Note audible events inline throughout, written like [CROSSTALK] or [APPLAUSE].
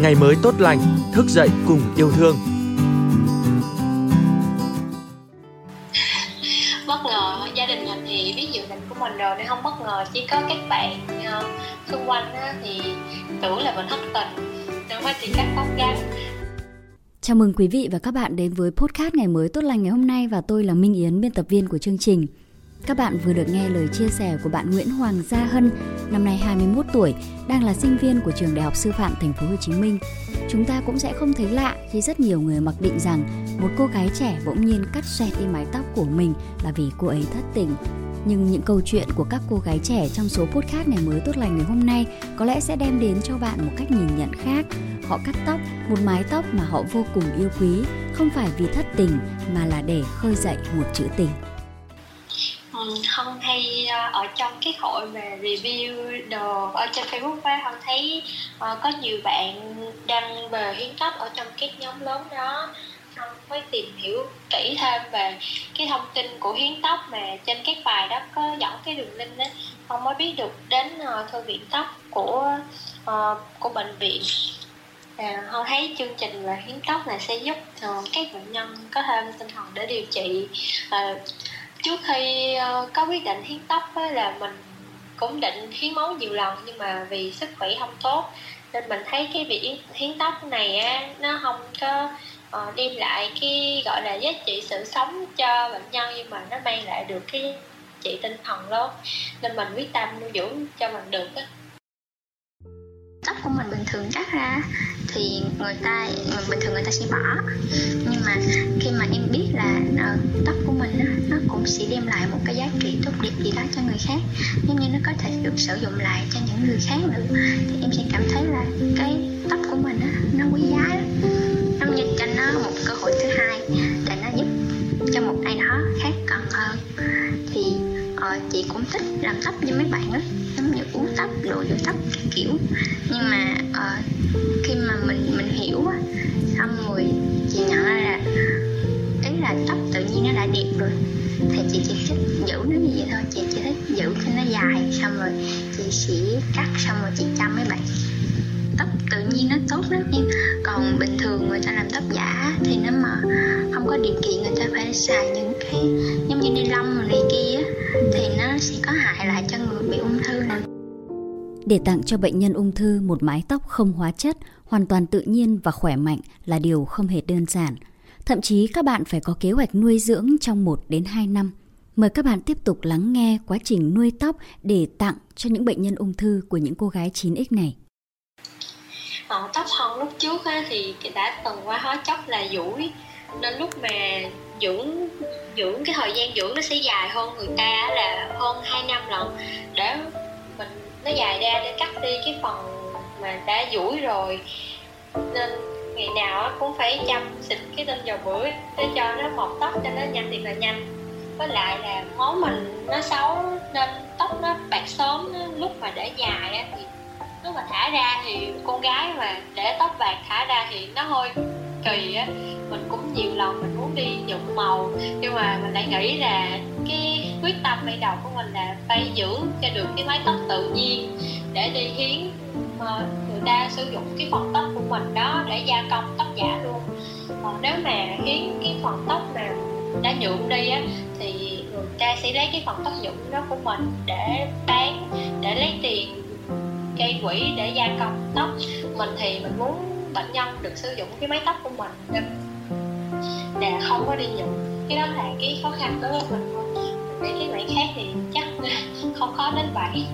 ngày mới tốt lành, thức dậy cùng yêu thương. bất ngờ gia đình mình thì biết dự định của mình rồi nên không bất ngờ chỉ có các bạn uh, xung quanh á, thì tưởng là mình thất tình nên mới tìm cách tóc gắn Chào mừng quý vị và các bạn đến với podcast ngày mới tốt lành ngày hôm nay và tôi là Minh Yến, biên tập viên của chương trình. Các bạn vừa được nghe lời chia sẻ của bạn Nguyễn Hoàng Gia Hân, năm nay 21 tuổi, đang là sinh viên của trường Đại học Sư phạm Thành phố Hồ Chí Minh. Chúng ta cũng sẽ không thấy lạ khi rất nhiều người mặc định rằng một cô gái trẻ bỗng nhiên cắt xẹt đi mái tóc của mình là vì cô ấy thất tình. Nhưng những câu chuyện của các cô gái trẻ trong số podcast ngày mới tốt lành ngày hôm nay có lẽ sẽ đem đến cho bạn một cách nhìn nhận khác. Họ cắt tóc, một mái tóc mà họ vô cùng yêu quý, không phải vì thất tình mà là để khơi dậy một chữ tình. Hân hay ờ, ở trong cái hội về review đồ ở trên Facebook á Hân thấy ờ, có nhiều bạn đăng về hiến tóc ở trong các nhóm lớn đó. Hân mới tìm hiểu kỹ thêm về cái thông tin của hiến tóc mà trên các bài đó có dẫn cái đường link đó Hân mới biết được đến ờ, thư viện tóc của của bệnh viện. À, Hân thấy chương trình là hiến tóc này sẽ giúp uh, các bệnh nhân có thêm tinh thần để điều trị uh, trước khi uh, có quyết định hiến tóc ấy, là mình cũng định hiến máu nhiều lần nhưng mà vì sức khỏe không tốt. Nên mình thấy cái việc hiến tóc này á, nó không có uh, đem lại cái gọi là giá trị sự sống cho bệnh nhân nhưng mà nó mang lại được cái trị tinh thần lớn nên mình quyết tâm nuôi dưỡng cho mình được á. Tóc của mình bình thường cắt ra thì người ta bình thường người ta sẽ bỏ. Nhưng mà cũng sẽ đem lại một cái giá trị tốt đẹp gì đó cho người khác. Giống như nó có thể được sử dụng lại cho những người khác nữa. Thì em sẽ cảm thấy là cái tóc của mình á, nó quý giá lắm. Giống như cho nó một cơ hội thứ hai để nó giúp cho một ai đó khác cần hơn. Thì uh, chị cũng thích làm tóc như mấy bạn á giống như uống tóc đồ dưỡng tóc kiểu. Nhưng mà uh, khi mà mình mình hiểu á xong rồi chị nhận ra là là đẹp rồi. Thì chị chỉ thích giữ nó như vậy thôi. Chị chỉ thích giữ cho nó dài xong rồi chị sẽ cắt xong rồi chị chăm mấy bạn. Tóc tự nhiên nó tốt lắm em còn bình thường người ta làm tóc giả thì nếu mà không có điều kiện người ta phải xài những cái giống như ni lông này kia thì nó sẽ có hại lại cho người bị ung thư này để tặng cho bệnh nhân ung thư một mái tóc không hóa chất, hoàn toàn tự nhiên và khỏe mạnh là điều không hề đơn giản. Thậm chí các bạn phải có kế hoạch nuôi dưỡng trong 1 đến 2 năm. Mời các bạn tiếp tục lắng nghe quá trình nuôi tóc để tặng cho những bệnh nhân ung thư của những cô gái 9X này. Ờ, tóc hồng lúc trước á, thì đã từng qua hóa chất là duỗi nên lúc mà dưỡng dưỡng cái thời gian dưỡng nó sẽ dài hơn người ta là hơn 2 năm lận để mình nó dài ra để cắt đi cái phần mà đã duỗi rồi nên ngày nào cũng phải chăm xịt cái tinh dầu bưởi để cho nó mọc tóc cho nó nhanh thiệt là nhanh. Với lại là máu mình nó xấu nên tóc nó bạc sớm lúc mà để dài á thì lúc mà thả ra thì con gái mà để tóc bạc thả ra thì nó hơi kỳ á. Mình cũng nhiều lần mình muốn đi nhuộm màu, nhưng mà mình lại nghĩ là cái quyết tâm ban đầu của mình là phải giữ cho được cái mái tóc tự nhiên để đi hiến mà người ta sử dụng cái phần tóc của mình đó để gia công tóc giả luôn. Còn nếu mà khiến cái phần tóc mà đã nhuộm đi á thì người ta sẽ lấy cái phần tóc nhuộm đó của mình để bán để lấy tiền gây quỹ để gia công tóc. Mình thì mình muốn bệnh nhân được sử dụng cái mái tóc của mình để, để không có đi nhuộm. Cái đó là cái khó khăn đối với mình thôi. Để cái bạn khác thì chắc [LAUGHS] không khó đến vậy.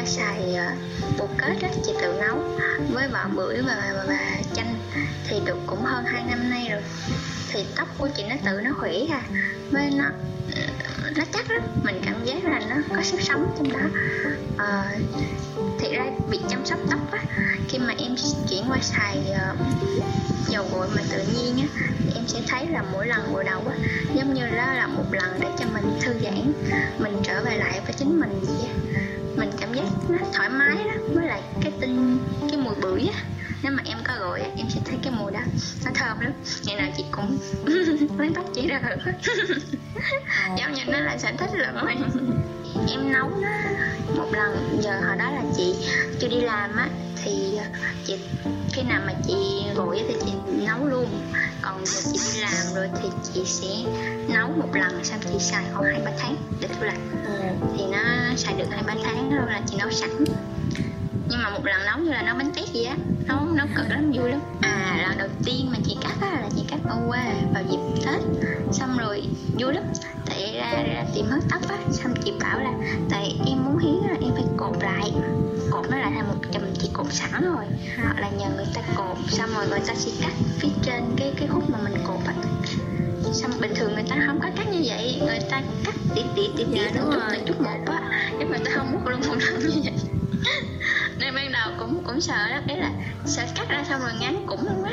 Chuyển xài ờ, bột kết đó, chị tự nấu với vỏ bưởi và, và, và chanh thì được cũng hơn 2 năm nay rồi. Thì tóc của chị nó tự nó khỏe à với nó ừ, nó chắc lắm. Mình cảm giác là nó có sức sống trong đó. À, thì ra việc chăm sóc tóc á khi mà em chuyển qua xài uh, dầu gội mà tự nhiên á thì em sẽ thấy là mỗi lần gội đầu á giống như đó là một lần để cho mình thư giãn mình trở về lại với chính mình vậy á mình cảm giác nó thoải mái đó với lại cái tinh cái mùi bưởi á. Nếu mà em có gội em sẽ thấy cái mùi đó nó thơm lắm. Ngày nào chị cũng [LAUGHS] lấy tóc chị ra. Được giống như nó là sở thích rồi em nấu nó một lần giờ hồi đó là chị chưa đi làm á thì chị khi nào mà chị vội thì chị nấu luôn còn chị đi làm rồi thì chị sẽ nấu một lần xong chị xài khoảng hai ba tháng để tủ lạnh ừ. thì nó xài được hai ba tháng rồi là chị nấu sẵn. Nhưng mà một lần nấu như là nấu bánh tét gì á nấu nấu cực lắm vui lắm. À lần đầu tiên mà chị cắt á là chị cắt ô qua vào dịp tết. Xong rồi vui lắm. Tại ra, ra tìm hớt tóc á xong chị bảo là tại em muốn hiến là em phải cột lại. Cột nó lại thành một chùm cột sẵn rồi. Hoặc là nhờ người ta cột xong rồi người ta sẽ cắt phía trên cái cái khúc mà mình cột á. Xong bình thường người ta không có cắt như vậy người ta cắt tỉ tỉ tỉ tỉ dạ, chút từng chút một á chứ người ta không múc luôn một lần như vậy. [LAUGHS] Nên ban đầu cũng cũng sợ đó đấy là sợ cắt ra xong rồi ngắn cũng luôn á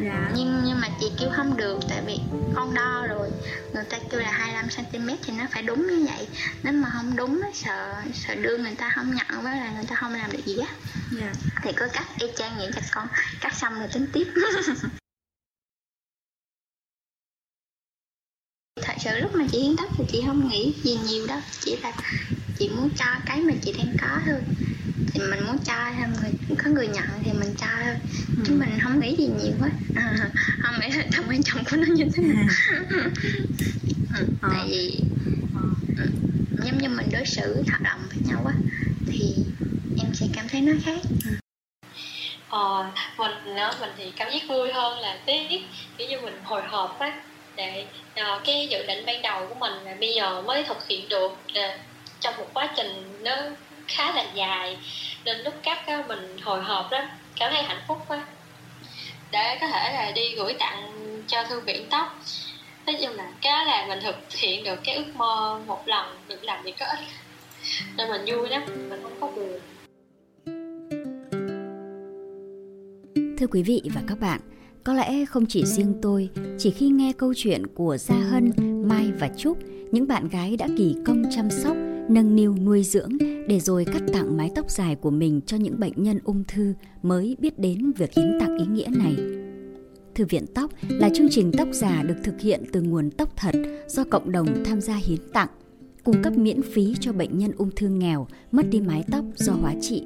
dạ. nhưng nhưng mà chị kêu không được tại vì con đo rồi. Người ta kêu là 25 cm thì nó phải đúng như vậy. Nếu mà không đúng nó sợ sợ đưa người ta không nhận với là người ta không làm được gì á. Dạ. thì cứ cắt y chang vậy cho con. Cắt xong rồi tính tiếp. [LAUGHS] Thật sự lúc mà chị hiến tóc thì chị không nghĩ gì nhiều đâu. Chỉ là chị muốn cho cái mà chị đang có thôi thì mình muốn cho thôi người có người nhận thì mình cho thôi. Ừ. chứ mình không nghĩ gì nhiều quá. À, không nghĩ là tầm quan trọng của nó như thế nào. Ừ, ờ. tại vì ừ, giống như mình đối xử thật lòng với nhau á thì em sẽ cảm thấy nó khác. Ờ, mình nó mình thì cảm giác vui hơn là tiếc. Kiểu như mình hồi hộp á để uh, cái dự định ban đầu của mình là bây giờ mới thực hiện được uh, trong một quá trình nó khá là dài. Nên lúc cắt á, mình hồi hộp lắm cảm thấy hạnh phúc quá. Để có thể là đi gửi tặng cho thư viện tóc. Nói chung là cái là mình thực hiện được cái ước mơ một lần được làm việc có ích. Nên mình vui lắm mình không có buồn. Thưa quý vị và các bạn, có lẽ không chỉ riêng tôi, chỉ khi nghe câu chuyện của Gia Hân, Mai và Trúc, những bạn gái đã kỳ công chăm sóc nâng niu nuôi dưỡng để rồi cắt tặng mái tóc dài của mình cho những bệnh nhân ung thư mới biết đến việc hiến tặng ý nghĩa này. Thư viện Tóc là chương trình tóc giả được thực hiện từ nguồn tóc thật do cộng đồng tham gia hiến tặng, cung cấp miễn phí cho bệnh nhân ung thư nghèo mất đi mái tóc do hóa trị.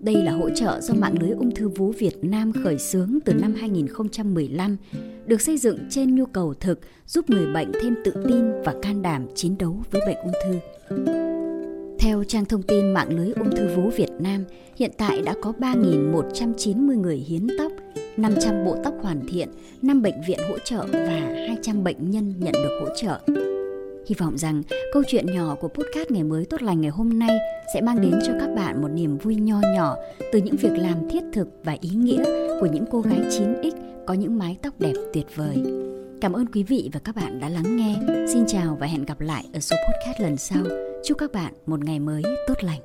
Đây là hỗ trợ do mạng lưới ung thư vú Việt Nam khởi xướng từ năm 2015, được xây dựng trên nhu cầu thực giúp người bệnh thêm tự tin và can đảm chiến đấu với bệnh ung thư. Theo trang thông tin mạng lưới ung thư vú Việt Nam, hiện tại đã có 3.190 người hiến tóc, 500 bộ tóc hoàn thiện, 5 bệnh viện hỗ trợ và 200 bệnh nhân nhận được hỗ trợ. Hy vọng rằng câu chuyện nhỏ của podcast ngày mới tốt lành ngày hôm nay sẽ mang đến cho các bạn một niềm vui nho nhỏ từ những việc làm thiết thực và ý nghĩa của những cô gái 9X có những mái tóc đẹp tuyệt vời. Cảm ơn quý vị và các bạn đã lắng nghe. Xin chào và hẹn gặp lại ở số podcast lần sau. Chúc các bạn một ngày mới tốt lành.